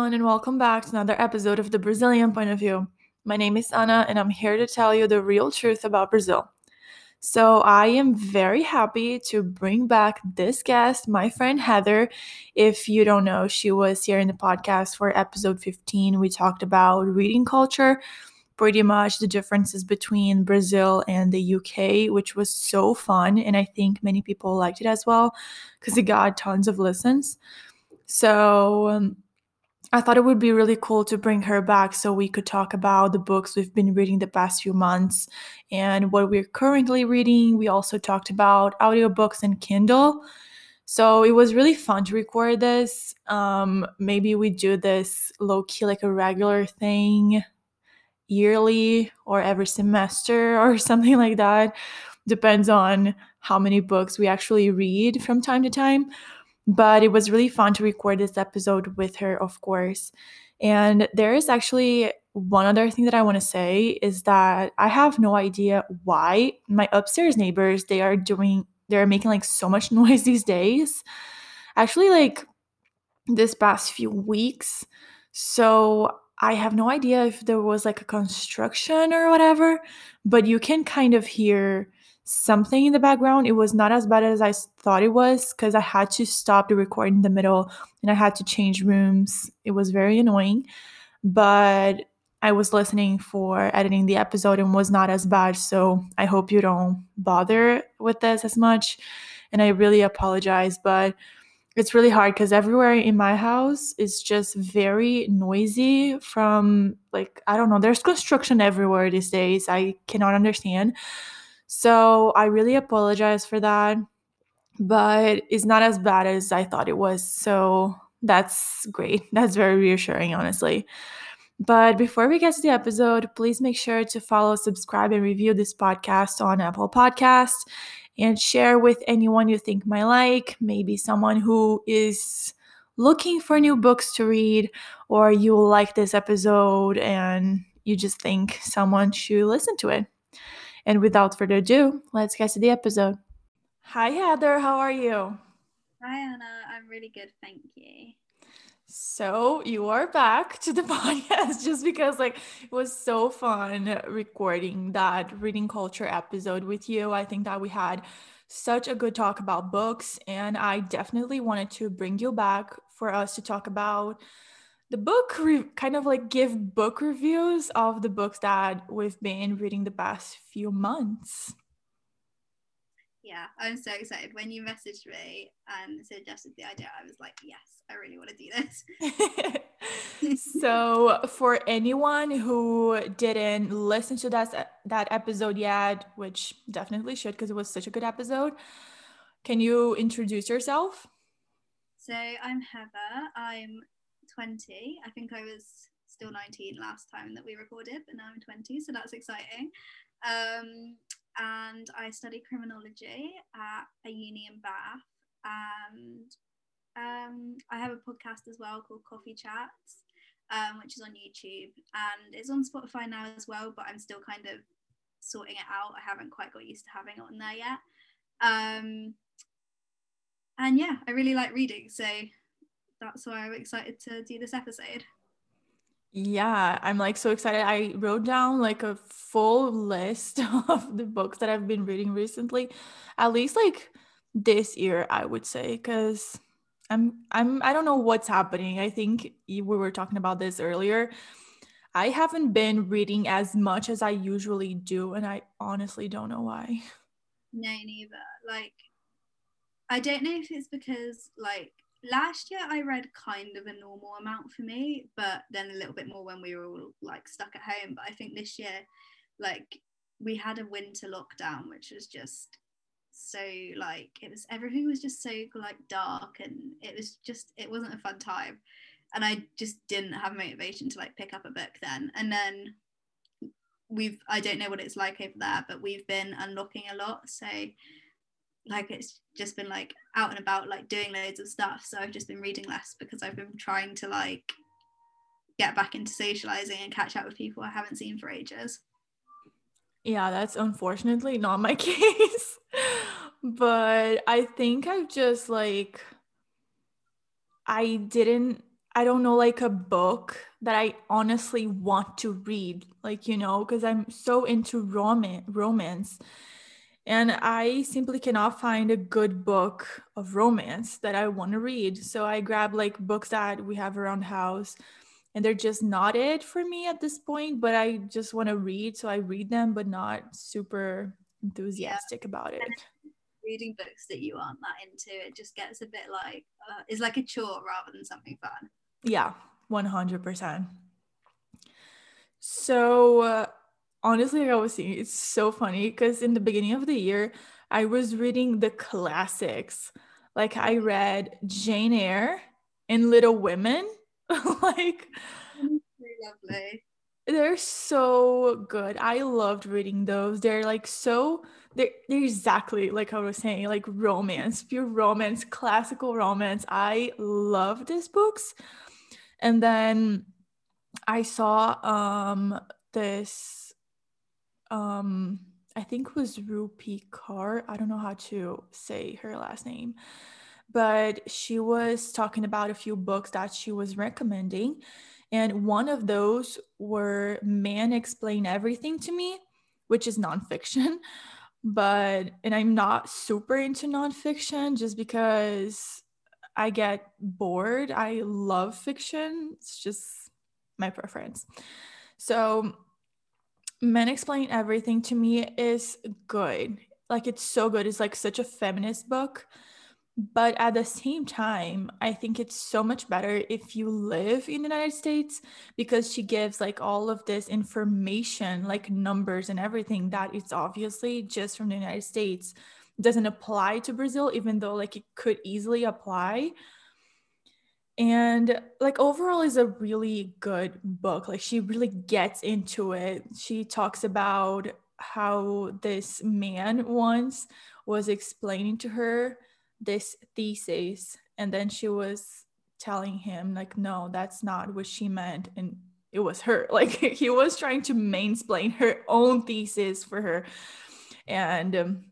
everyone, and welcome back to another episode of the Brazilian Point of View. My name is Ana, and I'm here to tell you the real truth about Brazil. So, I am very happy to bring back this guest, my friend Heather. If you don't know, she was here in the podcast for episode 15. We talked about reading culture, pretty much the differences between Brazil and the UK, which was so fun. And I think many people liked it as well because it got tons of listens. So, um, I thought it would be really cool to bring her back so we could talk about the books we've been reading the past few months and what we're currently reading. We also talked about audiobooks and Kindle. So it was really fun to record this. Um, maybe we do this low key, like a regular thing yearly or every semester or something like that. Depends on how many books we actually read from time to time. But it was really fun to record this episode with her, of course. And there is actually one other thing that I want to say is that I have no idea why my upstairs neighbors they are doing they're making like so much noise these days. Actually like this past few weeks. So I have no idea if there was like a construction or whatever, but you can kind of hear something in the background. It was not as bad as I thought it was because I had to stop the recording in the middle and I had to change rooms. It was very annoying, but I was listening for editing the episode and was not as bad. So I hope you don't bother with this as much. And I really apologize, but it's really hard because everywhere in my house is just very noisy from like i don't know there's construction everywhere these days i cannot understand so I really apologize for that, but it's not as bad as I thought it was. So that's great. That's very reassuring, honestly. But before we get to the episode, please make sure to follow, subscribe, and review this podcast on Apple Podcasts and share with anyone you think might like, maybe someone who is looking for new books to read, or you like this episode and you just think someone should listen to it. And without further ado, let's get to the episode. Hi, Heather. How are you? Hi, Ana. I'm really good. Thank you. So you are back to the podcast just because like it was so fun recording that reading culture episode with you. I think that we had such a good talk about books and I definitely wanted to bring you back for us to talk about the book re- kind of like give book reviews of the books that we've been reading the past few months. Yeah, I'm so excited. When you messaged me and suggested the idea, I was like, yes, I really want to do this. so, for anyone who didn't listen to that that episode yet, which definitely should because it was such a good episode, can you introduce yourself? So, I'm Heather. I'm 20. I think I was still 19 last time that we recorded, but now I'm 20, so that's exciting. Um, and I study criminology at a uni in Bath. And um, I have a podcast as well called Coffee Chats, um, which is on YouTube. And it's on Spotify now as well, but I'm still kind of sorting it out. I haven't quite got used to having it on there yet. Um, and yeah, I really like reading. So that's why I'm excited to do this episode. Yeah, I'm like so excited. I wrote down like a full list of the books that I've been reading recently, at least like this year, I would say, because I'm I'm I don't know what's happening. I think we were talking about this earlier. I haven't been reading as much as I usually do, and I honestly don't know why. No, neither. Like, I don't know if it's because like last year I read kind of a normal amount for me, but then a little bit more when we were all like stuck at home. But I think this year, like we had a winter lockdown, which was just so like it was everything was just so like dark and it was just it wasn't a fun time. And i just didn't have motivation to like pick up a book then. And then we've i don't know what it's like over there but we've been unlocking a lot. So like it's just been like out and about like doing loads of stuff. So i've just been reading less because i've been trying to like get back into socializing and catch up with people i haven't seen for ages. Yeah that's unfortunately not my case. But i think i've just like i didn't I don't know, like a book that I honestly want to read, like, you know, because I'm so into romance, romance. And I simply cannot find a good book of romance that I want to read. So I grab like books that we have around the house and they're just not it for me at this point, but I just want to read. So I read them, but not super enthusiastic yeah. about it. Reading books that you aren't that into, it just gets a bit like, uh, it's like a chore rather than something fun. Yeah, 100%. So, uh, honestly, like I was saying, it's so funny because in the beginning of the year, I was reading the classics. Like, I read Jane Eyre and Little Women. like, lovely. They're so good. I loved reading those. They're like so they're, they're exactly like I was saying, like romance, pure romance, classical romance. I love these books. And then I saw um this um I think it was Rupi Kaur. I don't know how to say her last name, but she was talking about a few books that she was recommending. And one of those were Men Explain Everything to Me, which is nonfiction. But, and I'm not super into nonfiction just because I get bored. I love fiction. It's just my preference. So, Men Explain Everything to me is good. Like, it's so good. It's like such a feminist book. But at the same time, I think it's so much better if you live in the United States because she gives like all of this information, like numbers and everything that it's obviously just from the United States doesn't apply to Brazil, even though like it could easily apply. And like overall is a really good book. Like she really gets into it. She talks about how this man once was explaining to her this thesis and then she was telling him like no that's not what she meant and it was her like he was trying to mansplain her own thesis for her and um,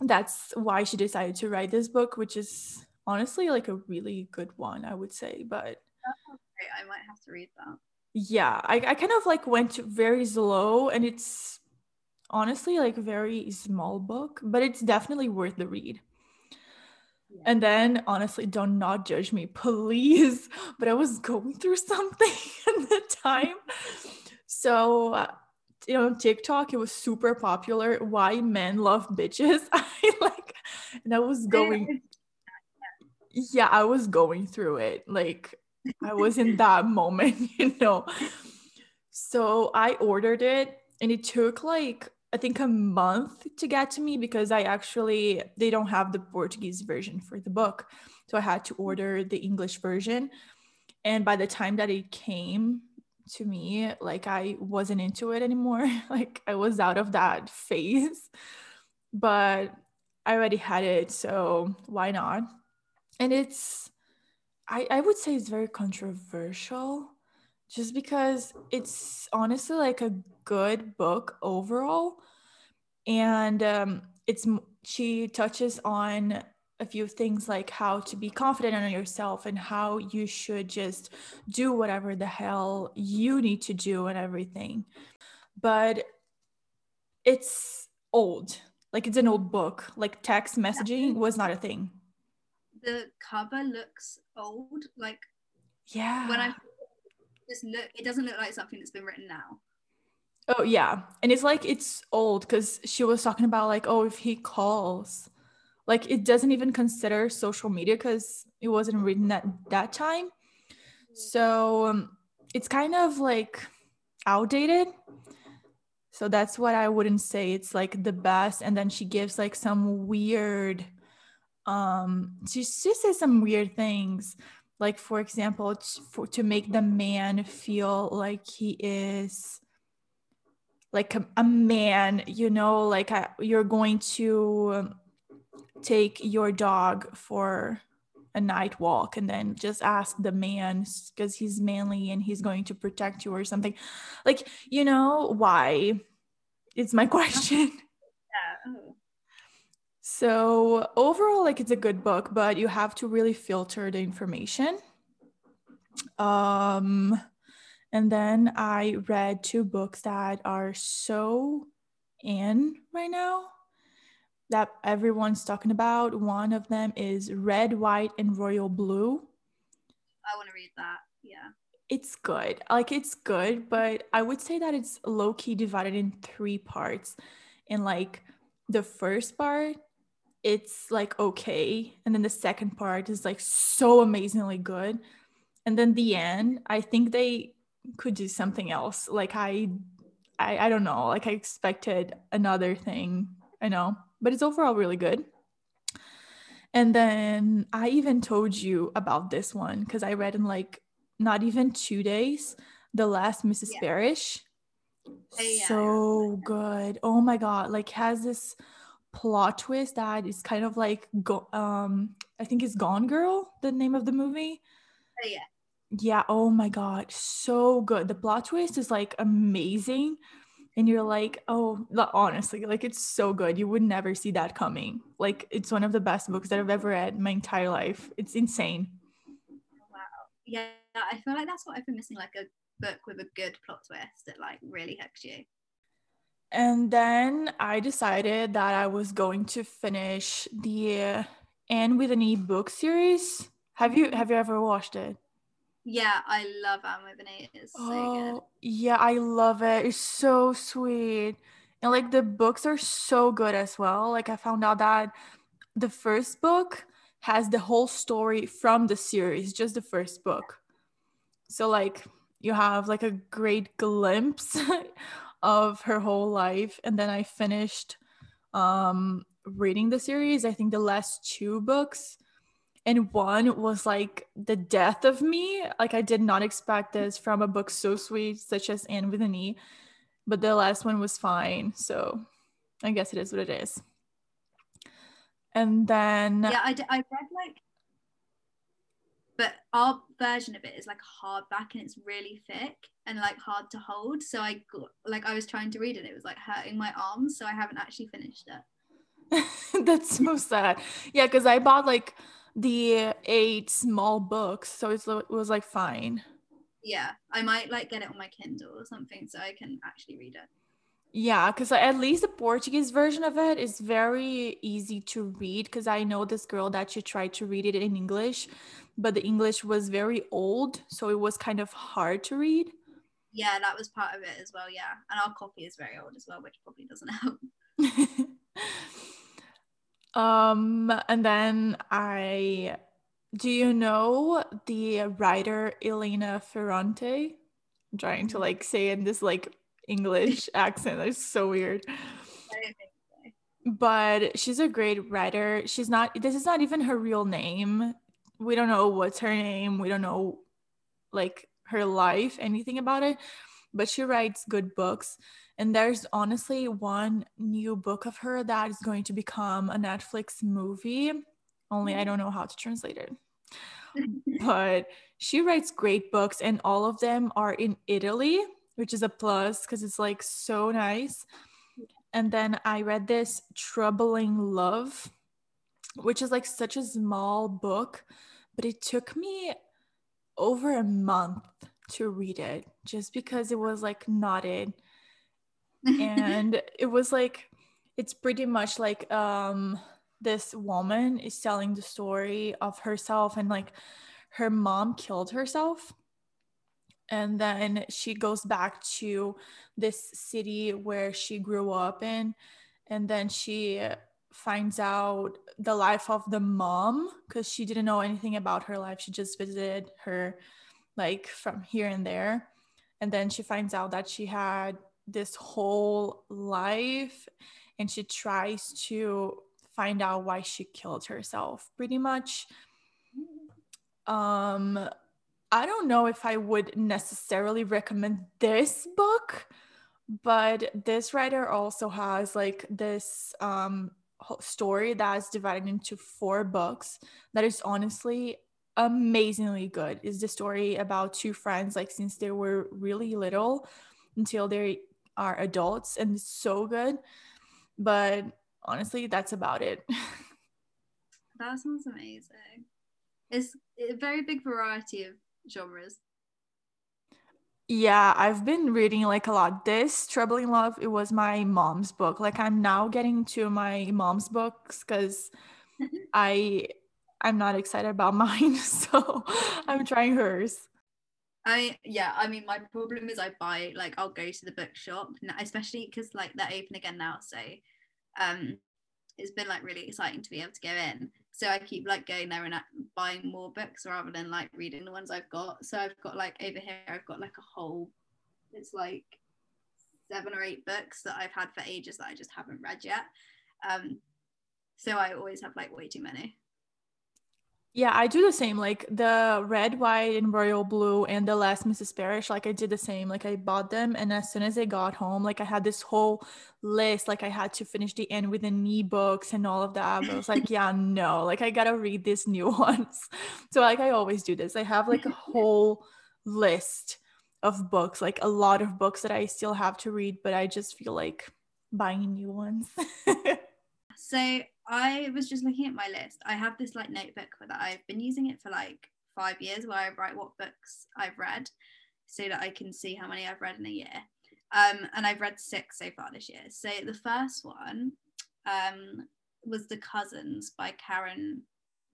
that's why she decided to write this book, which is honestly like a really good one, I would say. But okay. I might have to read that. Yeah, I, I kind of like went very slow and it's honestly like very small book, but it's definitely worth the read. Yeah. And then honestly, don't not judge me, please. But I was going through something at the time. So uh, you know TikTok it was super popular why men love bitches I like and I was going yeah I was going through it. Like I was in that moment you know? So I ordered it and it took like I think a month to get to me because I actually they don't have the Portuguese version for the book. So I had to mm. order the English version. And by the time that it came to me like i wasn't into it anymore. Like i was out of that phase. But i already had it so why not and it's i i would say it's very controversial just because it's honestly like a good book overall and um it's she touches on a few things like how to be confident in yourself and how you should just do whatever the hell you need to do and everything. But it's old. Like it's an old book. Like text messaging was not a thing. The cover looks old. Like yeah. When I just look, it doesn't look like something that's been written now. Oh yeah. And it's like it's old because she was talking about like, oh, if he calls like it doesn't even consider social media because it wasn't written at that time so um, it's kind of like outdated so that's what i wouldn't say it's like the best and then she gives like some weird um she, she says some weird things. Like for example to, for, to make the man feel like he is like a, a man you know like I, you're going to take your dog for a night walk and then just ask the man because he's manly and he's going to protect you or something. Like you know why? It's my question. Yeah. So overall like it's a good book but you have to really filter the information Um, and then I read two books that are so in right now that everyone's talking about. One of them is Red, White, and Royal Blue. I want to read that. Yeah. It's good. Like, it's good, but I would say that it's low key divided in three parts. And like, the first part, it's like okay. And then the second part is like so amazingly good. And then the end, I think they could do something else. Like, I I, I don't know. Like I expected another thing. I know, but it's overall really good. And then I even told you about this one because I read in like not even two days. The last Mrs. Yeah. Parrish. Yeah, so good. Oh my god! Like has this plot twist that is kind of like go um I think it's Gone Girl, the name of the movie. Oh, yeah. Yeah, oh my god, so good. The plot twist is like amazing. And you're like, oh, honestly, like it's so good. You would never see that coming. Like it's one of the best books that I've ever read my entire life. It's insane. Wow. Yeah, I feel like that's what I've been missing, like a book with a good plot twist that like really hooks you. And then I decided that I was going to finish the Anne with an E book series. Have you have you ever watched it? Yeah, I love Anne with an E. It's so oh, good. Yeah, I love it. It's so sweet. And like the books are so good as well. Like I found out that the first book has the whole story from the series, just the first book. So like you have like a great glimpse of her whole life and then I finished um reading the series. I think the last two books and one was like the death of me like i did not expect this from a book so sweet such as anne with an e but the last one was fine so i guess it is what it is and then yeah i, d- I read like but our version of it is like hardback and it's really thick and like hard to hold so i got, like i was trying to read it it was like hurting my arms so i haven't actually finished it that's so sad yeah because i bought like the eight small books, so it was like fine. Yeah, I might like get it on my Kindle or something so I can actually read it. Yeah, because at least the Portuguese version of it is very easy to read. Because I know this girl that she tried to read it in English, but the English was very old, so it was kind of hard to read. Yeah, that was part of it as well. Yeah, and our copy is very old as well, which probably doesn't help. Um, and then I do you know the writer Elena Ferrante? I'm trying to like say in this like English accent. That's so weird. But she's a great writer. She's not this is not even her real name. We don't know what's her name. We don't know like her life, anything about it. But she writes good books. And there's honestly one new book of her that is going to become a Netflix movie, only I don't know how to translate it. but she writes great books, and all of them are in Italy, which is a plus because it's like so nice. And then I read this Troubling Love, which is like such a small book, but it took me over a month to read it just because it was like knotted and it was like it's pretty much like um this woman is telling the story of herself and like her mom killed herself and then she goes back to this city where she grew up in and then she finds out the life of the mom because she didn't know anything about her life. She just visited her like from here and there. And then she finds out that she had this whole life and she tries to find out why she killed herself pretty much. Um i don't know if i would necessarily recommend this book but this writer also has like this um story that's divided into four books that is honestly amazingly good is the story about two friends like since they were really little until they are adults and it's so good. But honestly, that's about it. that sounds amazing. It's a very big variety of genres? Yeah, I've been reading like a lot. This Troubling Love, it was my mom's book. Like I'm now getting to my mom's books because I I'm not excited about mine. So I'm trying hers. I yeah, I mean my problem is I buy like I'll go to the bookshop, especially because like they're open again now. So um it's been like really exciting to be able to go in. So I keep like going there and uh, buying more books rather than like reading the ones I've got. So I've got like over here, I've got like a whole, it's like seven or eight books that I've had for ages that I just haven't read yet. Um, so I always have like way too many. Yeah, I do the same. Like the red, white, and royal blue, and the last Mrs. Parrish. Like I did the same. Like I bought them, and as soon as I got home, like I had this whole list. Like I had to finish the end with the knee books and all of that. But I was like, yeah, no. Like I gotta read these new ones. So like I always do this. I have like a whole list of books, like a lot of books that I still have to read, but I just feel like buying new ones. so I was just looking at my list. I have this like notebook that I've been using it for like five years where I write what books I've read so that I can see how many I've read in a year. Um, and I've read six so far this year. So the first one um, was The Cousins by Karen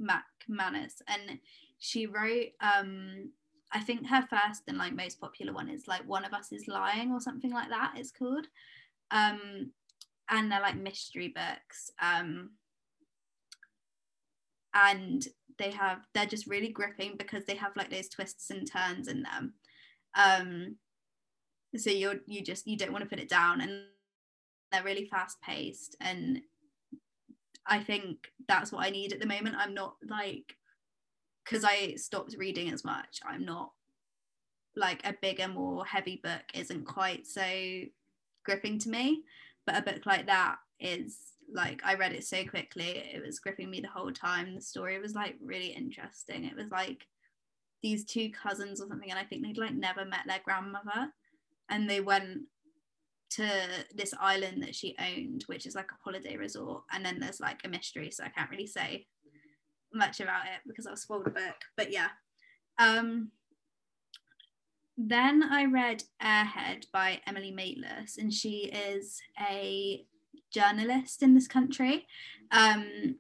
McManus. And she wrote, um, I think her first and like most popular one is like One of Us is Lying or something like that, it's called. Um, and they're like mystery books. Um, and they have they're just really gripping because they have like those twists and turns in them. Um, so you're you just you don't want to put it down, and they're really fast paced, and I think that's what I need at the moment. I'm not like because I stopped reading as much. I'm not like a bigger, more heavy book isn't quite so gripping to me but a book like that is like I read it so quickly it was gripping me the whole time. The story was like really interesting. It was like these two cousins or something and I think they'd like never met their grandmother and they went to this island that she owned which is like a holiday resort and then there's like a mystery so I can't really say much about it because I'll spoil the book but yeah. Um then I read Airhead by Emily Maitlis, and she is a journalist in this country. Um,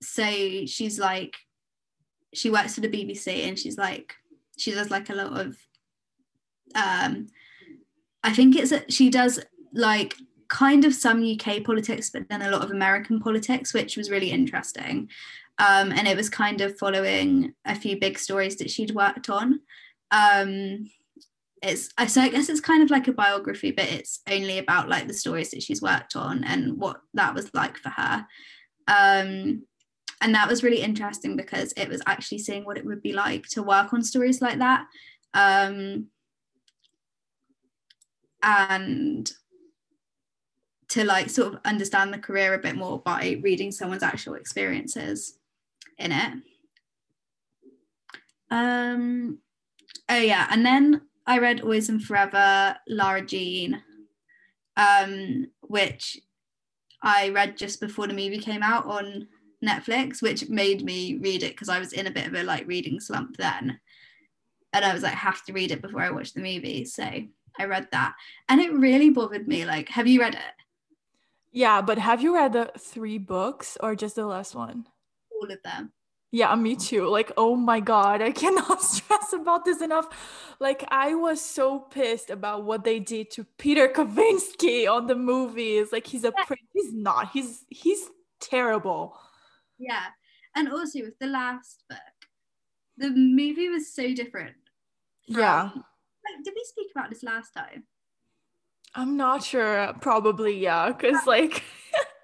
so she's like, she works for the BBC, and she's like, she does like a lot of, um, I think it's that she does like kind of some UK politics, but then a lot of American politics, which was really interesting. Um, and it was kind of following a few big stories that she'd worked on. Um, it's so I guess it's kind of like a biography, but it's only about like the stories that she's worked on and what that was like for her. Um, and that was really interesting because it was actually seeing what it would be like to work on stories like that. Um, and to like sort of understand the career a bit more by reading someone's actual experiences in it. Um, oh yeah, and then I read Always and Forever, Lara Jean, um, which I read just before the movie came out on Netflix, which made me read it because I was in a bit of a like reading slump then. And I was like, have to read it before I watch the movie. So I read that. And it really bothered me. Like, have you read it? Yeah, but have you read the three books or just the last one? All of them. Yeah, me too. Like, oh my God, I cannot stress about this enough. Like, I was so pissed about what they did to Peter Kavinsky on the movies. Like, he's a yeah. prince. He's not. He's he's terrible. Yeah. And also with the last book, the movie was so different. From, yeah. Like, did we speak about this last time? I'm not sure. Probably, yeah. Because, like,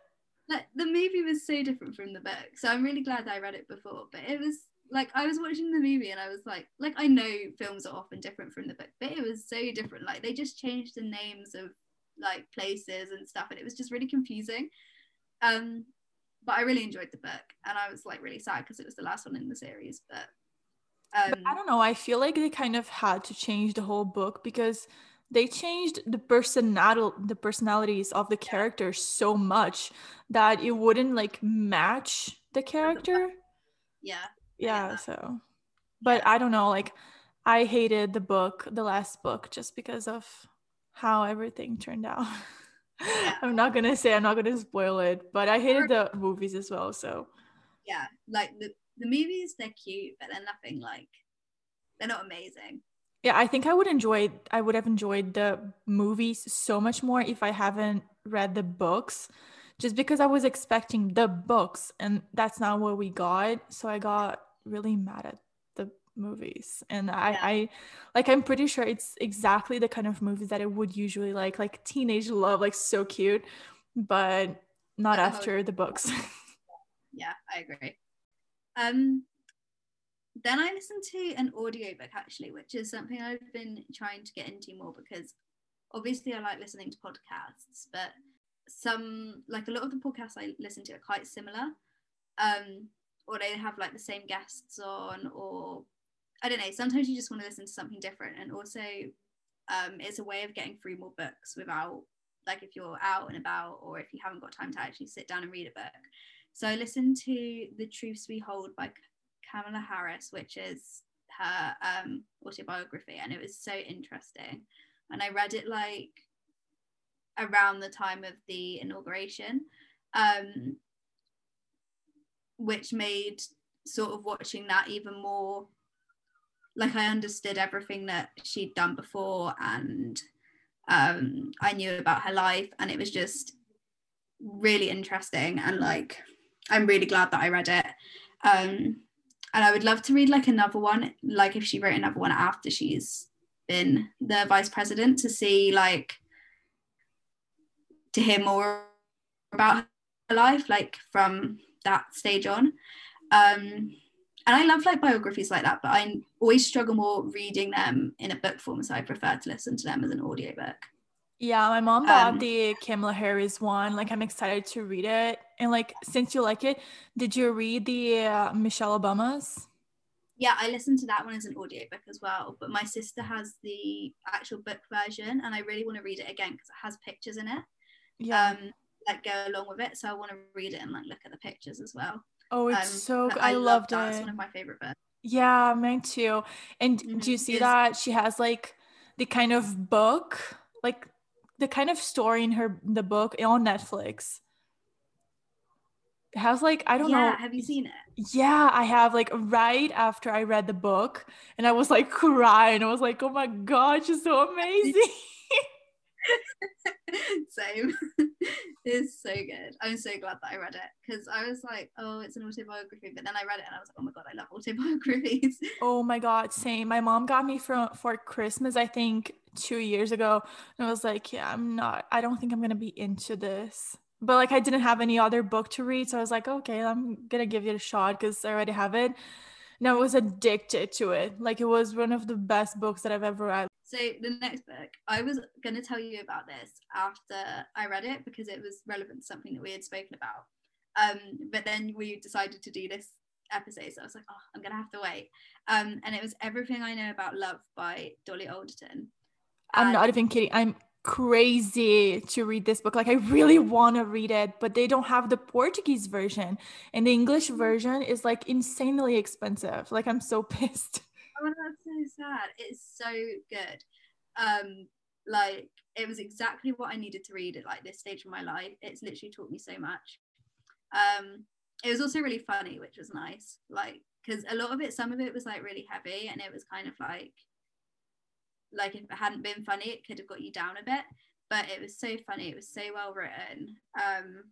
like the movie was so different from the book so i'm really glad i read it before but it was like i was watching the movie and i was like like i know films are often different from the book but it was so different like they just changed the names of like places and stuff and it was just really confusing. Um but i really enjoyed the book and i was like really sad because it was the last one in the series but um but i don't know i feel like they kind of had to change the whole book because they changed the personality the personalities of the characters so much that it wouldn't like match the character yeah yeah so but i don't know like I hated the book, the last book, just because of how everything turned out. Yeah. I'm not gonna say I'm not gonna spoil it, but I hated the movies as well. So yeah, like the the movies, they're cute, but they're nothing like they're not amazing. Yeah, I think I would enjoy I would have enjoyed the movies so much more if I haven't read the books just because I was expecting the books and that's not what we got. So I got really mad at the movies. And I, yeah. I like I'm pretty sure it's exactly the kind of movies that I would usually like, like teenage love, like so cute, but not after the books. yeah, I agree. Um then I listened to an audiobook actually, which is something I've been trying to get into more because obviously I like listening to podcasts, but some like a lot of the podcasts I listen to are quite similar. Um, or they have like the same guests on, or I don't know. Sometimes you just want to listen to something different, and also um, it's a way of getting through more books without like if you're out and about, or if you haven't got time to actually sit down and read a book. So I listened to The Truths We Hold by Kamala Harris, which is her um, autobiography, and it was so interesting. And I read it like around the time of the inauguration, um, which made sort of watching that even more like I understood everything that she'd done before and um, I knew about her life, and it was just really interesting. And like, I'm really glad that I read it. Um, and I would love to read like another one, like if she wrote another one after she's been the vice president to see like to hear more about her life, like from that stage on. Um, and I love like biographies like that, but I always struggle more reading them in a book form, so I prefer to listen to them as an audiobook. Yeah, my mom bought um, the Kamala Harris one. Like, I'm excited to read it. And like, since you like it, did you read the uh, Michelle Obama's? Yeah, I listened to that one as an audiobook as well. But my sister has the actual book version, and I really want to read it again because it has pictures in it yeah. um, like go along with it. So I want to read it and like look at the pictures as well. Oh, it's um, so good. I, I loved that. it. It's one of my favorite books. Yeah, mine too. And mm-hmm. do you see it's- that she has like the kind of book, like the kind of story in her the book on Netflix? Has like I don't yeah, know. Have you seen it? Yeah, I have. Like right after I read the book, and I was like crying. I was like, "Oh my god, she's so amazing." Same. it's so good. I'm so glad that I read it because I was like, oh, it's an autobiography. But then I read it and I was like, oh my god, I love autobiographies. Oh my god, same. My mom got me from for Christmas, I think two years ago. And I was like, yeah, I'm not, I don't think I'm gonna be into this. But like I didn't have any other book to read. So I was like, okay, I'm gonna give it a shot because I already have it. And I was addicted to it. Like it was one of the best books that I've ever read. So the next book, I was going to tell you about this after I read it because it was relevant to something that we had spoken about. Um, but then we decided to do this episode, so I was like, oh, I'm gonna have to wait. Um, and it was Everything I Know About Love by Dolly Alderton. I'm not even kidding. I'm crazy to read this book. Like I really want to read it, but they don't have the Portuguese version, and the English version is like insanely expensive. Like I'm so pissed. Oh, that's so sad. It's so good. Um, like it was exactly what I needed to read at like this stage of my life. It's literally taught me so much. Um, it was also really funny, which was nice. Like because a lot of it, some of it was like really heavy, and it was kind of like like if it hadn't been funny, it could have got you down a bit. But it was so funny. It was so well written. Um,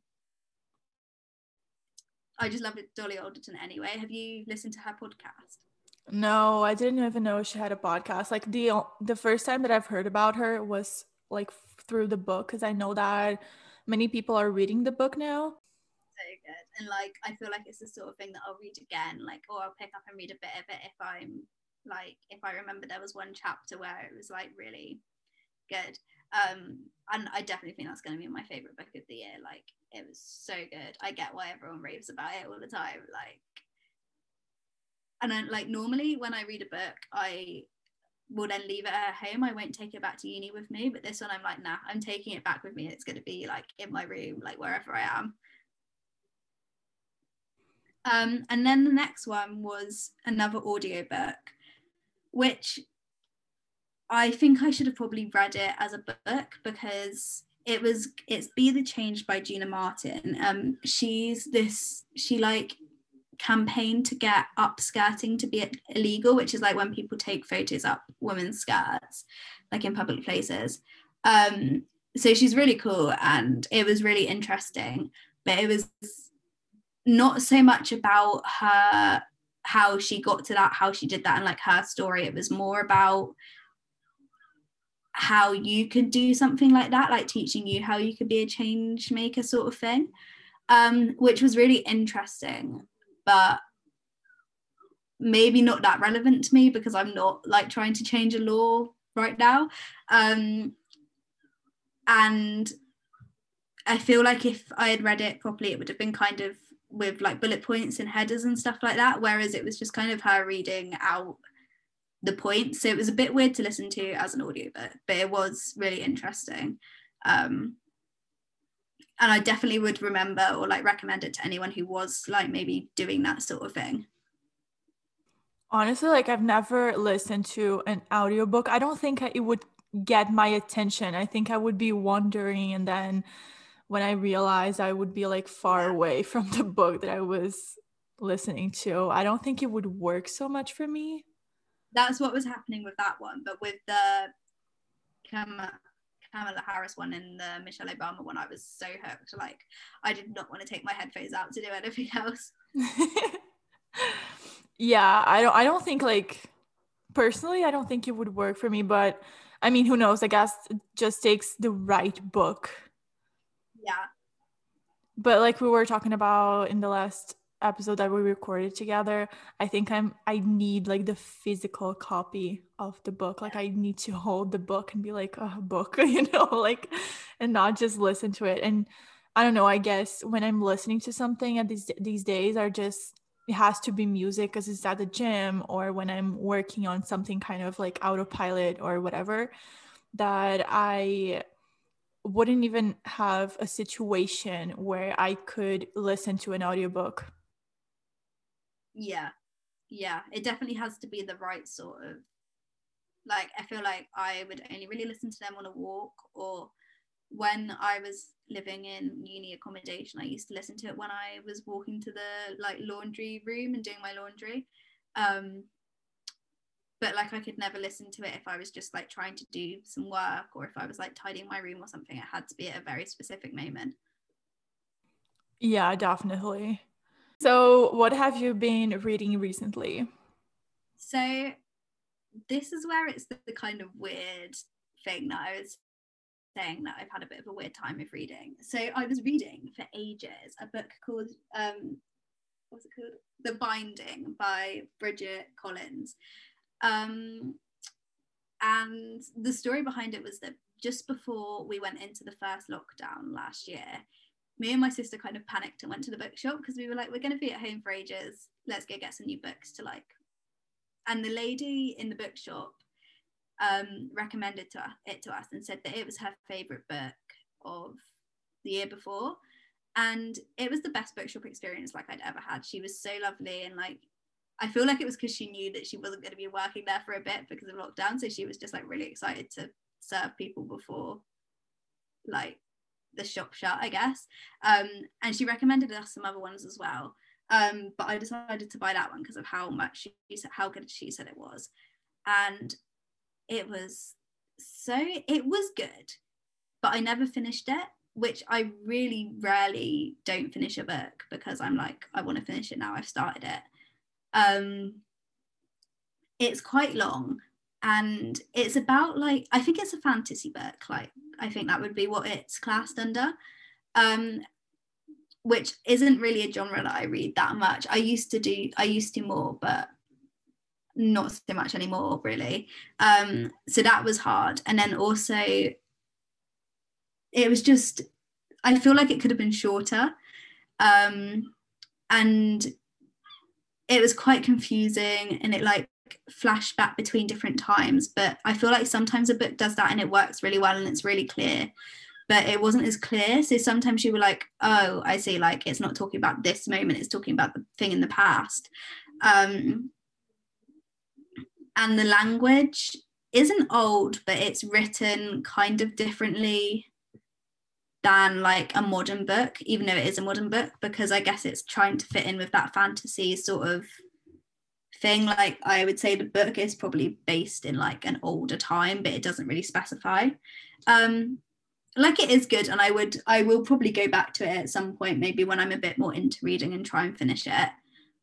I just love it, Dolly Alderton. Anyway, have you listened to her podcast? No, I didn't even know she had a podcast. Like the the first time that I've heard about her was like through the book because I know that many people are reading the book now. So good, and like I feel like it's the sort of thing that I'll read again, like or I'll pick up and read a bit of it if I'm like if I remember there was one chapter where it was like really good. Um, and I definitely think that's going to be my favorite book of the year. Like it was so good. I get why everyone raves about it all the time. Like and then like normally when I read a book, I will then leave it at home. I won't take it back to uni with me. But this one, I'm like, nah, I'm taking it back with me. It's going to be like in my room, like wherever I am. Um, and then the next one was another audiobook, which I think I should have probably read it as a book because it was it's Be the Change by Gina Martin. Um, she's this she like campaigned to get upskirting to be illegal, which is like when people take photos up women's skirts, like in public places. Um, so she's really cool and it was really interesting, but it was not so much about her how she got to that, how she did that, and like her story. It was more about how you could do something like that, like teaching you how you could be a change maker, sort of thing, um, which was really interesting, but maybe not that relevant to me because I'm not like trying to change a law right now. Um, and I feel like if I had read it properly, it would have been kind of with like bullet points and headers and stuff like that. Whereas it was just kind of her reading out the points. So it was a bit weird to listen to as an audiobook, but it was really interesting. Um, and I definitely would remember or like recommend it to anyone who was like maybe doing that sort of thing. Honestly, like I've never listened to an audiobook. I don't think it would get my attention. I think I would be wondering and then when I realized I would be like far away from the book that I was listening to, I don't think it would work so much for me. That's what was happening with that one, but with the Kamala, Harris one and the Michelle Obama one, I was so hooked. Like I did not want to take my headphones out to do anything else. yeah, I don't. I don't think like personally, I don't think it would work for me, but I mean, who knows? I guess it just takes the right book. Yeah. But like we were talking about in the last episode that we recorded together, I think I'm I need like the physical copy of the book. Like I need to hold the book and be like, oh, book, you know, like and not just listen to it. And I don't know, I guess when I'm listening to something at these these days are just it has to be music because it's at the gym or when I'm working on something kind of like autopilot or whatever that I wouldn't even have a situation where I could listen to an audiobook. Yeah. Yeah. It definitely has to be the right sort of like I feel like I would only really listen to them on a walk or when I was living in uni accommodation, I used to listen to it when I was walking to the like laundry room and doing my laundry. Um, but like I could never listen to it if I was just like trying to do some work or if I was like tidying my room or something. It had to be at a very specific moment. Yeah, definitely. So, what have you been reading recently? So, this is where it's the, kind of weird thing that I was saying that I've had a bit of a weird time of reading. So I was reading for ages a book called um, what's it called? The Binding by Bridget Collins. Um, and the story behind it was that just before we went into the first lockdown last year, me and my sister kind of panicked and went to the bookshop because we were like, we're going to be at home for ages. Let's go get some new books to like. And the lady in the bookshop um, recommended to it to us and said that it was her favorite book of the year before and it was the best bookshop experience like I'd ever had. She was so lovely and like I feel like it was because she knew that she wasn't going to be working there for a bit because of lockdown, so she was just like really excited to serve people before like the shop shut, I guess. Um, and she recommended us some other ones as well. Um, but I decided to buy that one because of how much she said, how good she said it was. And it was so it was good but i never finished it which i really rarely don't finish a book because i'm like i want to finish it now i've started it um it's quite long and it's about like i think it's a fantasy book like i think that would be what it's classed under um which isn't really a genre that i read that much. I used to do i used to more but not so much anymore really. Um so that was hard. And then also it was just i feel like it could have been shorter. Um and it was quite confusing and it like flashed back between different times but i feel like sometimes a book does that and it works really well and it's really clear. But it wasn't as clear so sometimes you were like oh i see like it's not talking about this moment it's talking about the thing in the past. Um and the language isn't old, but it's written kind of differently than like a modern book, even though it is a modern book, because I guess it's trying to fit in with that fantasy sort of thing. Like I would say the book is probably based in like an older time, but it doesn't really specify. Um, like it is good, and I would I will probably go back to it at some point, maybe when I'm a bit more into reading and try and finish it.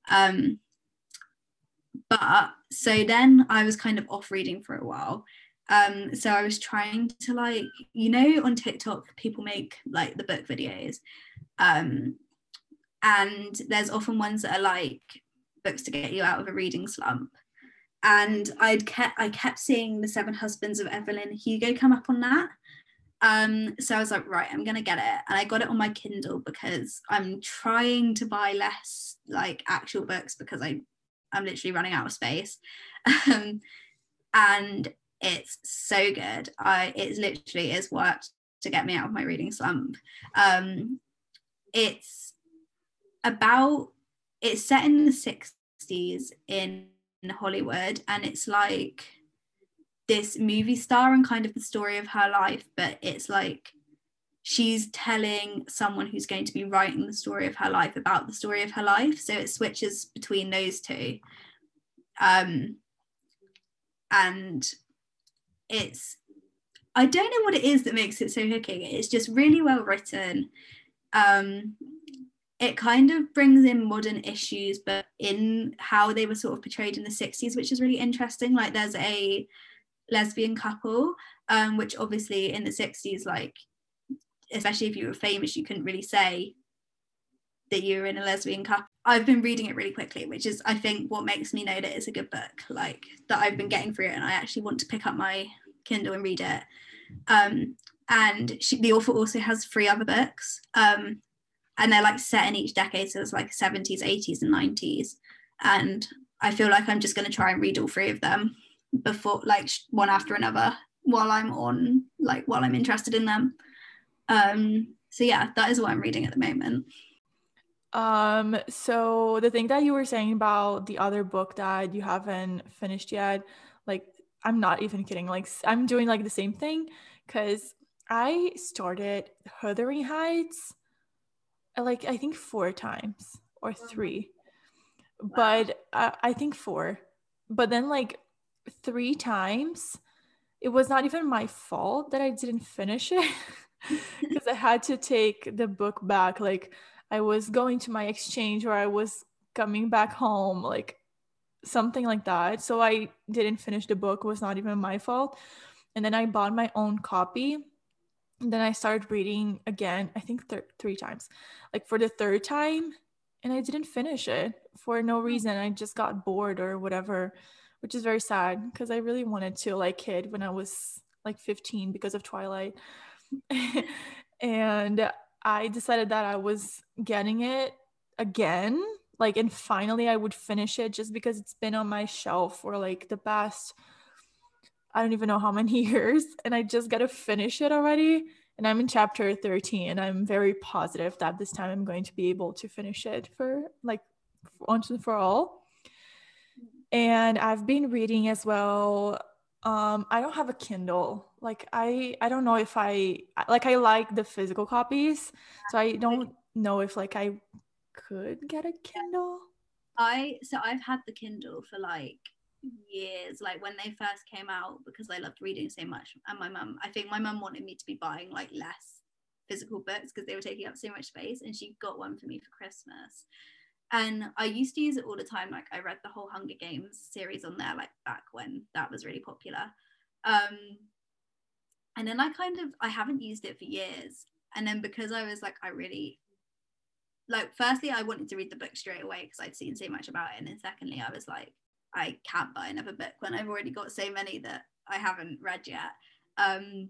Um, but so then I was kind of off reading for a while. Um, so I was trying to like, you know, on TikTok, people make like the book videos. Um, and there's often ones that are like books to get you out of a reading slump. And I'd kept I kept seeing the Seven Husbands of Evelyn Hugo come up on that. Um, so I was like, right, I'm gonna get it. And I got it on my Kindle because I'm trying to buy less like actual books because I I'm literally running out of space. Um, and it's so good. I it literally is worked to get me out of my reading slump. Um, it's about it's set in the 60s in Hollywood and it's like this movie star and kind of the story of her life, but it's like she's telling someone who's going to be writing the story of her life about the story of her life. So it switches between those two. Um, and it's, I don't know what it is that makes it so hooking. It's just really well written. Um, it kind of brings in modern issues, but in how they were sort of portrayed in the 60s, which is really interesting. Like there's a lesbian couple, um, which obviously in the 60s, like especially if you were famous, you couldn't really say that you were in a lesbian couple. I've been reading it really quickly, which is I think what makes me know that it's a good book. Like that I've been getting through it, and I actually want to pick up my Kindle and read it. Um, and she, the author also has three other books, um, and they're like set in each decade, so it's like 70s, 80s, and 90s. And I feel like I'm just going to try and read all three of them before, like one after another, while I'm on, like while I'm interested in them. Um, so yeah, that is what I'm reading at the moment. Um, so the thing that you were saying about the other book that you haven't finished yet, like I'm not even kidding. Like I'm doing like the same thing because I started Wuthering Heights like I think four times or three, wow. but uh, I think four. But then like three times, it was not even my fault that I didn't finish it. because I had to take the book back. Like I was going to my exchange or I was coming back home, like something like that. So I didn't finish the book, it was not even my fault. And then I bought my own copy. And then I started reading again, I think th- three times, like for the third time. And I didn't finish it for no hmm. reason. I just got bored or whatever, which is very sad because I really wanted to, like, kid when I was like 15 because of Twilight. and I decided that I was getting it again. Like, and finally I would finish it just because it's been on my shelf for like the past, I don't even know how many years. And I just got to finish it already. And I'm in chapter 13. And I'm very positive that this time I'm going to be able to finish it for like once and for all. And I've been reading as well. Um, I don't have a Kindle like i i don't know if i like i like the physical copies so i don't know if like i could get a kindle i so i've had the kindle for like years like when they first came out because i loved reading so much and my mum i think my mum wanted me to be buying like less physical books because they were taking up so much space and she got one for me for christmas. And i used to use it all the time like i read the whole hunger games series on there like back when that was really popular. Um and then i kind of i haven't used it for years and then because i was like i really like firstly i wanted to read the book straight away because i'd seen so much about it and then secondly i was like i can't buy another book when i've already got so many that i haven't read yet um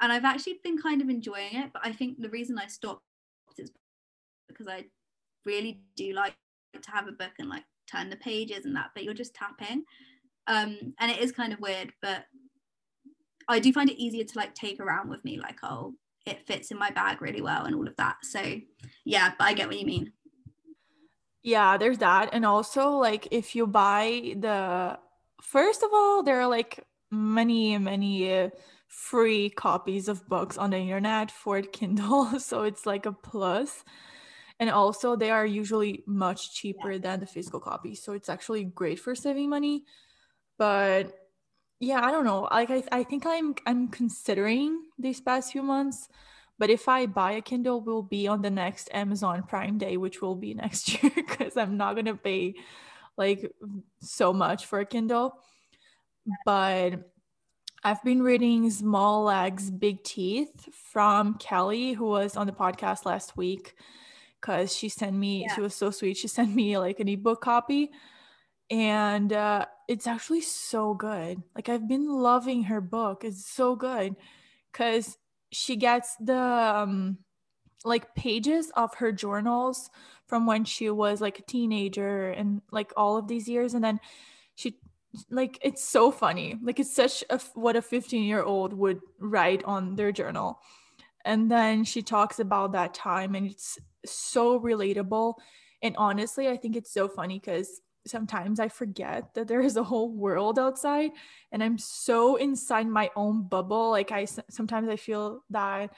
and i've actually been kind of enjoying it but i think the reason i stopped is because i really do like to have a book and like turn the pages and that but you're just tapping um and it is kind of weird but I do find it easier to like take around with me, like, oh, it fits in my bag really well and all of that. So yeah, but I get what you mean. Yeah, there's that. And also like if you buy the first of all, there are like many, many uh, free copies of books on the internet for Kindle. So it's like a plus. And also, they are usually much cheaper yeah. than the physical copy. So it's actually great for saving money. But yeah, I don't know. Like I, I think I'm I'm considering these past few months. But if I buy a Kindle, will be on the next Amazon Prime Day, which will be next year, because I'm not gonna pay like so much for a Kindle. But I've been reading Small Legs, Big Teeth from Kelly, who was on the podcast last week because she sent me, yeah. she was so sweet. She sent me like an ebook copy and uh, it's actually so good. Like, I've been loving her book. It's so good because she gets the um, like pages of her journals from when she was like a teenager and like all of these years. And then she like it's so funny. Like it's such a what a 15 year old would write on their journal. And then she talks about that time and it's so relatable. And honestly i think it's so funny because sometimes i forget that there is a whole world outside and i'm so inside my own bubble like i sometimes i feel that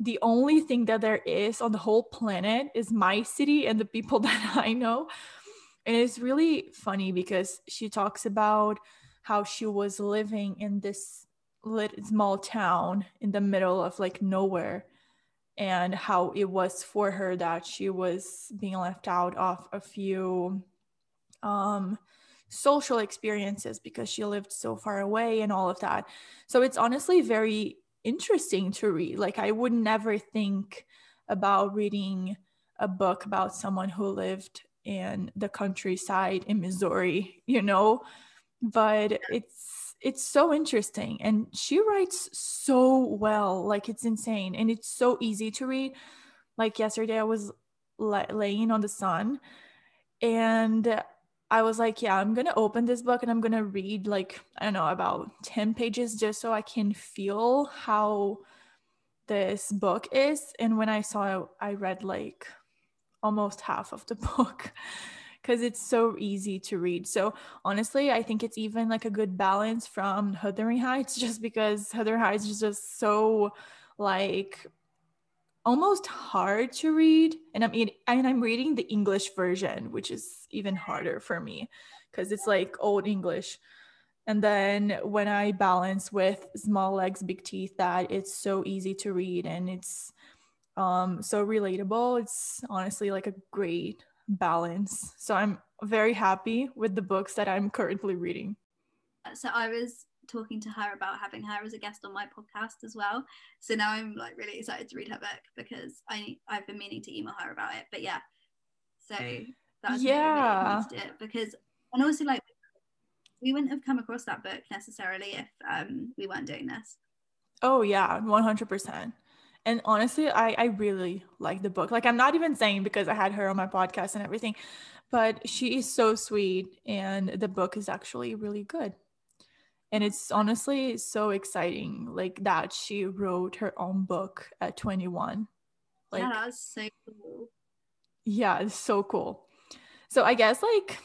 the only thing that there is on the whole planet is my city and the people that i know. And it's really funny because she talks about how she was living in this little small town in the middle of like nowhere and how it was for her that she was being left out of a few um, social experiences because she lived so far away and all of that. So it's honestly very interesting to read. Like, I would never think about reading a book about someone who lived in the countryside in Missouri, you know, but it's it's so interesting. And she writes so well. Like it's insane. And it's so easy to read. Like yesterday i was la- laying on the sun and i was like yeah i'm gonna open this book and i'm gonna read like i don't know about 10 pages just so i can feel how this book is and when i saw it i read like almost half of the book because it's so easy to read. So honestly, I think it's even like a good balance from Wuthering Heights, just because Wuthering Heights is just so like almost hard to read. And I'm and I'm reading the English version, which is even harder for me because it's like old English. And then when I balance with Small Legs, Big Teeth, that it's so easy to read and it's um, so relatable. It's honestly like a great balance. So I'm very happy with the books that I'm currently reading. So I was talking to her about having her as a guest on my podcast as well. So now I'm like really excited to read her book because I I've been meaning to email her about it. But yeah, so that's yeah really it because and also like we wouldn't have come across that book necessarily if um we weren't doing this. Oh yeah, one hundred percent. And honestly, I, I really like the book. Like, I'm not even saying because I had her on my podcast and everything, but she is so sweet. And the book is actually really good. And it's honestly so exciting, like that she wrote her own book at 21. Like, yeah, that's so cool. Yeah, it's so cool. So I guess like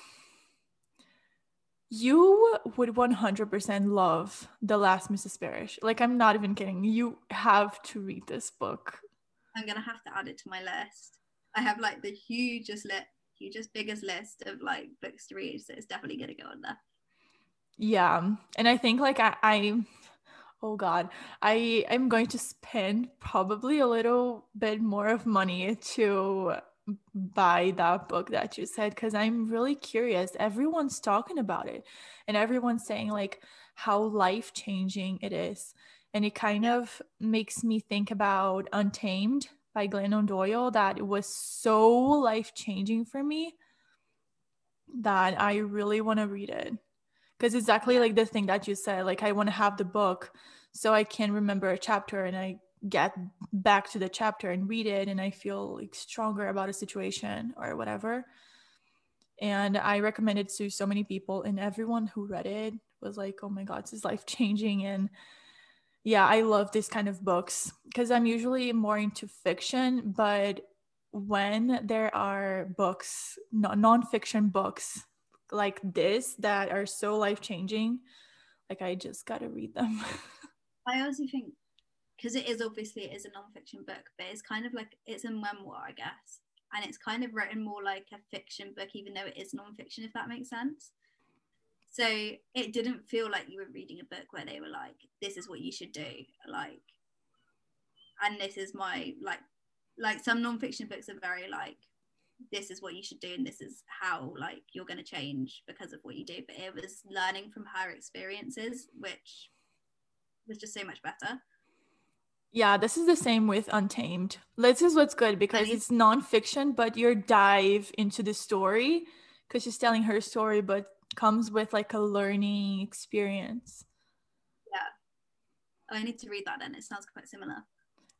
you would 100% love The Last Mrs. Parrish. Like, I'm not even kidding. You have to read this book. I'm going to have to add it to my list. I have like the hugest list, hugest, biggest list of like books to read. So it's definitely going to go on there. Yeah. And I think like I, I oh god i i'm going to spend probably a little bit more of money to buy that book that you said because I'm really curious. Everyone's talking about it and everyone's saying like how life changing it is. And it kind of makes me think about Untamed by Glennon Doyle that it was so life changing for me that I really want to read it. Because exactly like the thing that you said, like I want to have the book so I can remember a chapter and I get back to the chapter and read it and I feel like stronger about a situation or whatever. And I recommend it to so many people, and everyone who read it was like, oh my God, this is life changing. And yeah, I love this kind of books because I'm usually more into fiction, but when there are books, non-fiction books, like this that are so life changing, like I just gotta read them. I also think because it is obviously it is a nonfiction book, but it's kind of like it's a memoir, I guess, and it's kind of written more like a fiction book, even though it is nonfiction, if that makes sense. So it didn't feel like you were reading a book where they were like, "This is what you should do," like, and this is my like, like some nonfiction books are very like, "This is what you should do," and this is how like you're going to change because of what you do. But it was learning from her experiences, which was just so much better. Yeah, this is the same with Untamed. This is what's good because it's nonfiction, but your dive into the story because she's telling her story, but comes with like a learning experience. Yeah. I need to read that then. It sounds quite similar.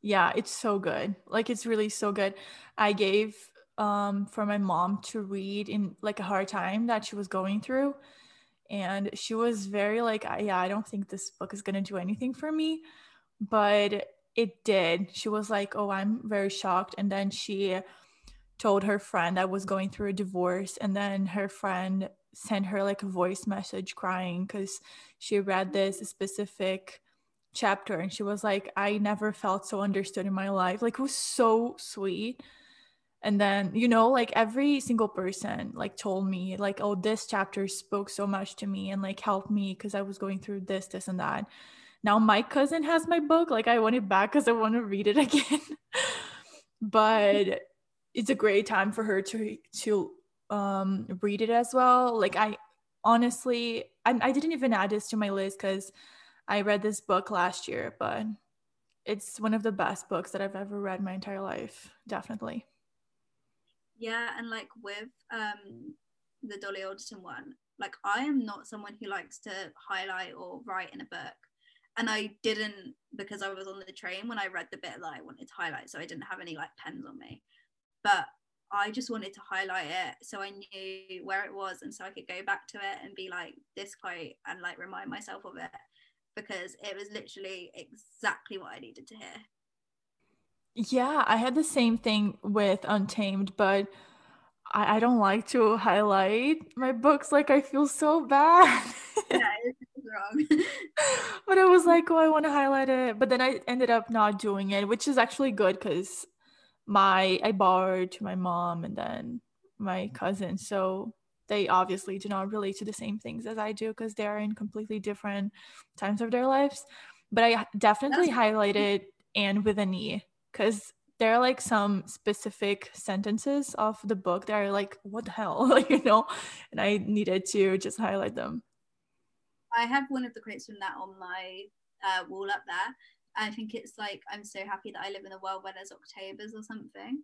Yeah, it's so good. Like it's really so good. I gave um for my mom to read in like a hard time that she was going through. And she was very like yeah i don't think this book is going to do anything for me. But it did. She was like oh i'm very shocked. And then she told her friend that was going through a divorce. And then her friend sent her like a voice message crying because she read this specific chapter. And she was like i never felt so understood in my life. Like it was so sweet and then you know like every single person like told me like oh this chapter spoke so much to me and like helped me because i was going through this this and that. Now my cousin has my book like i want it back because i want to read it again. But it's a great time for her to to um read it as well. Like i honestly I, I didn't even add this to my list because i read this book last year but it's one of the best books that i've ever read my entire life definitely yeah and like with um the dolly alderton one like i am not someone who likes to highlight or write in a book. And i didn't because i was on the train when i read the bit that i wanted to highlight so i didn't have any like pens on me. But i just wanted to highlight it so i knew where it was and so i could go back to it and be like this quote and like remind myself of it because it was literally exactly what i needed to hear yeah, I had the same thing with Untamed, but I, I don't like to highlight my books. Like I feel so bad. yeah, wrong. but I was like, oh, I want to highlight it. But then I ended up not doing it, which is actually good because my I borrowed to my mom and then my cousin. So they obviously do not relate to the same things as I do because they're in completely different times of their lives. But I definitely That's- highlighted Anne with an E because there are like some specific sentences of the book that are like what the hell? You know? And i needed to just highlight them. I have one of the quotes from that on my uh, wall up there. I think it's like i'm so happy that i live in a world where there's octobers or something.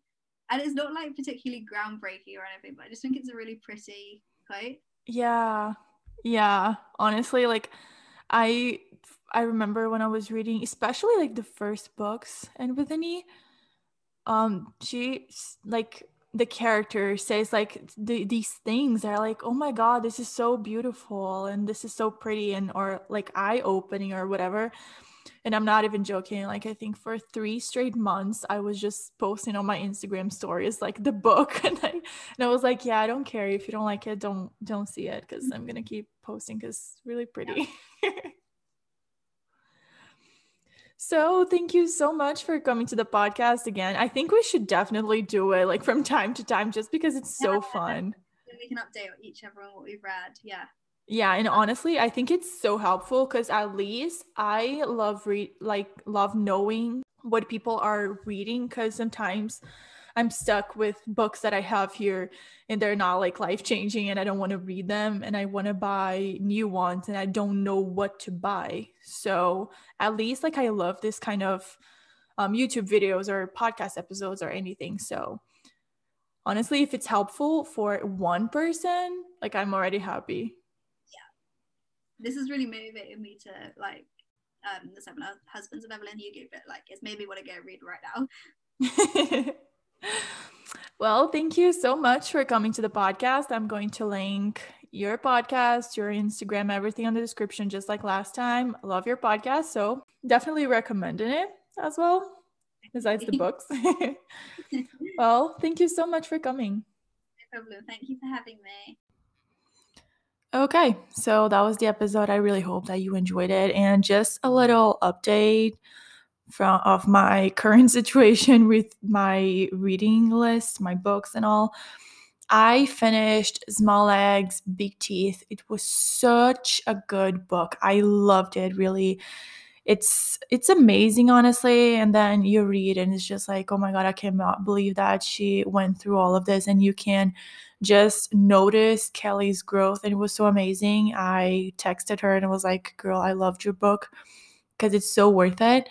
And it's not like particularly groundbreaking or anything but i just think it's a really pretty quote. Yeah. Yeah. Honestly like i I remember when I was reading, especially like the first books and with Annie, um, she like the character says like the, these things are like, oh my god, this is so beautiful and this is so pretty and or like eye opening or whatever. And I'm not even joking. Like I think for three straight months, I was just posting on my Instagram stories like the book, and I and I was like, yeah, I don't care if you don't like it, don't don't see it because I'm gonna keep posting because it's really pretty. Yeah. So, thank you so much for coming to the podcast again. I think we should definitely do it like from time to time just because it's so yeah. fun. We can update each other on what we've read. Yeah. Yeah, and honestly, I think it's so helpful cuz at least I love read like love knowing what people are reading cuz sometimes I'm stuck with books that I have here and they're not like life changing and I don't want to read them and I want to buy new ones and I don't know what to buy. So at least like I love this kind of um, YouTube videos or podcast episodes or anything. So honestly, if it's helpful for one person, like I'm already happy. Yeah. This has really motivated me to like um the seven husbands of Evelyn Hugo, but like it's made me want to go read right now. well, thank you so much for coming to the podcast. I'm going to link your podcast, your Instagram, everything on the description, just like last time. Love your podcast. So definitely recommending it as well, besides the books. well, thank you so much for coming. No problem. Thank you for having me. Okay, so that was the episode. I really hope that you enjoyed it. And just a little update from of my current situation with my reading list, my books and all. I finished Small Legs, Big Teeth. It was such a good book. I loved it really. It's it's amazing honestly and then you read and it's just like, "Oh my god, I cannot believe that she went through all of this." And you can just notice Kelly's growth and it was so amazing. I texted her and I was like, "Girl, I loved your book because it's so worth it."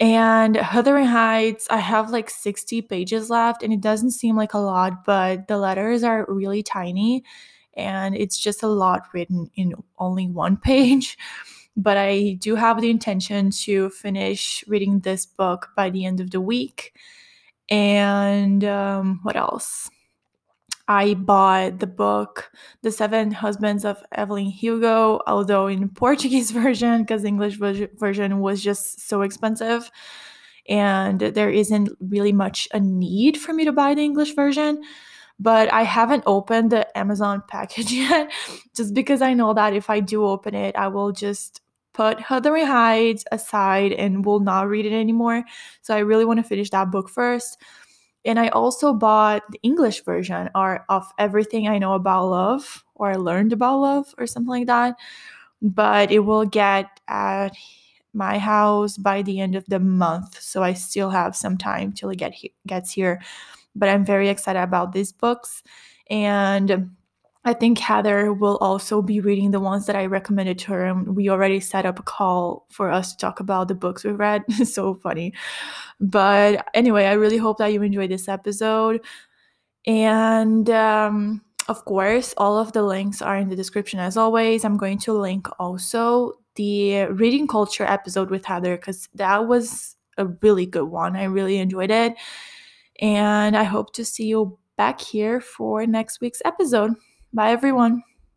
And Wuthering Heights, I have like 60 pages left, and it doesn't seem like a lot, but the letters are really tiny, and it's just a lot written in only one page. But I do have the intention to finish reading this book by the end of the week. And um, what else? I bought the book The Seven Husbands of Evelyn Hugo, although in Portuguese version because English version was just so expensive and there isn't really much a need for me to buy the English version. But I haven't opened the Amazon package yet, just because I know that if I do open it, I will just put Wuthering Heights aside and will not read it anymore. So I really want to finish that book first. And I also bought the English version or of Everything I Know About Love or I Learned About Love or something like that. But it will get at my house by the end of the month. So I still have some time till it get he- gets here. But I'm very excited about these books. And I think Heather will also be reading the ones that I recommended to her. And we already set up a call for us to talk about the books we read. so funny. But anyway, I really hope that you enjoyed this episode. And um, of course, all of the links are in the description as always. I'm going to link also the reading culture episode with Heather because that was a really good one. I really enjoyed it. And I hope to see you back here for next week's episode. Bye, everyone.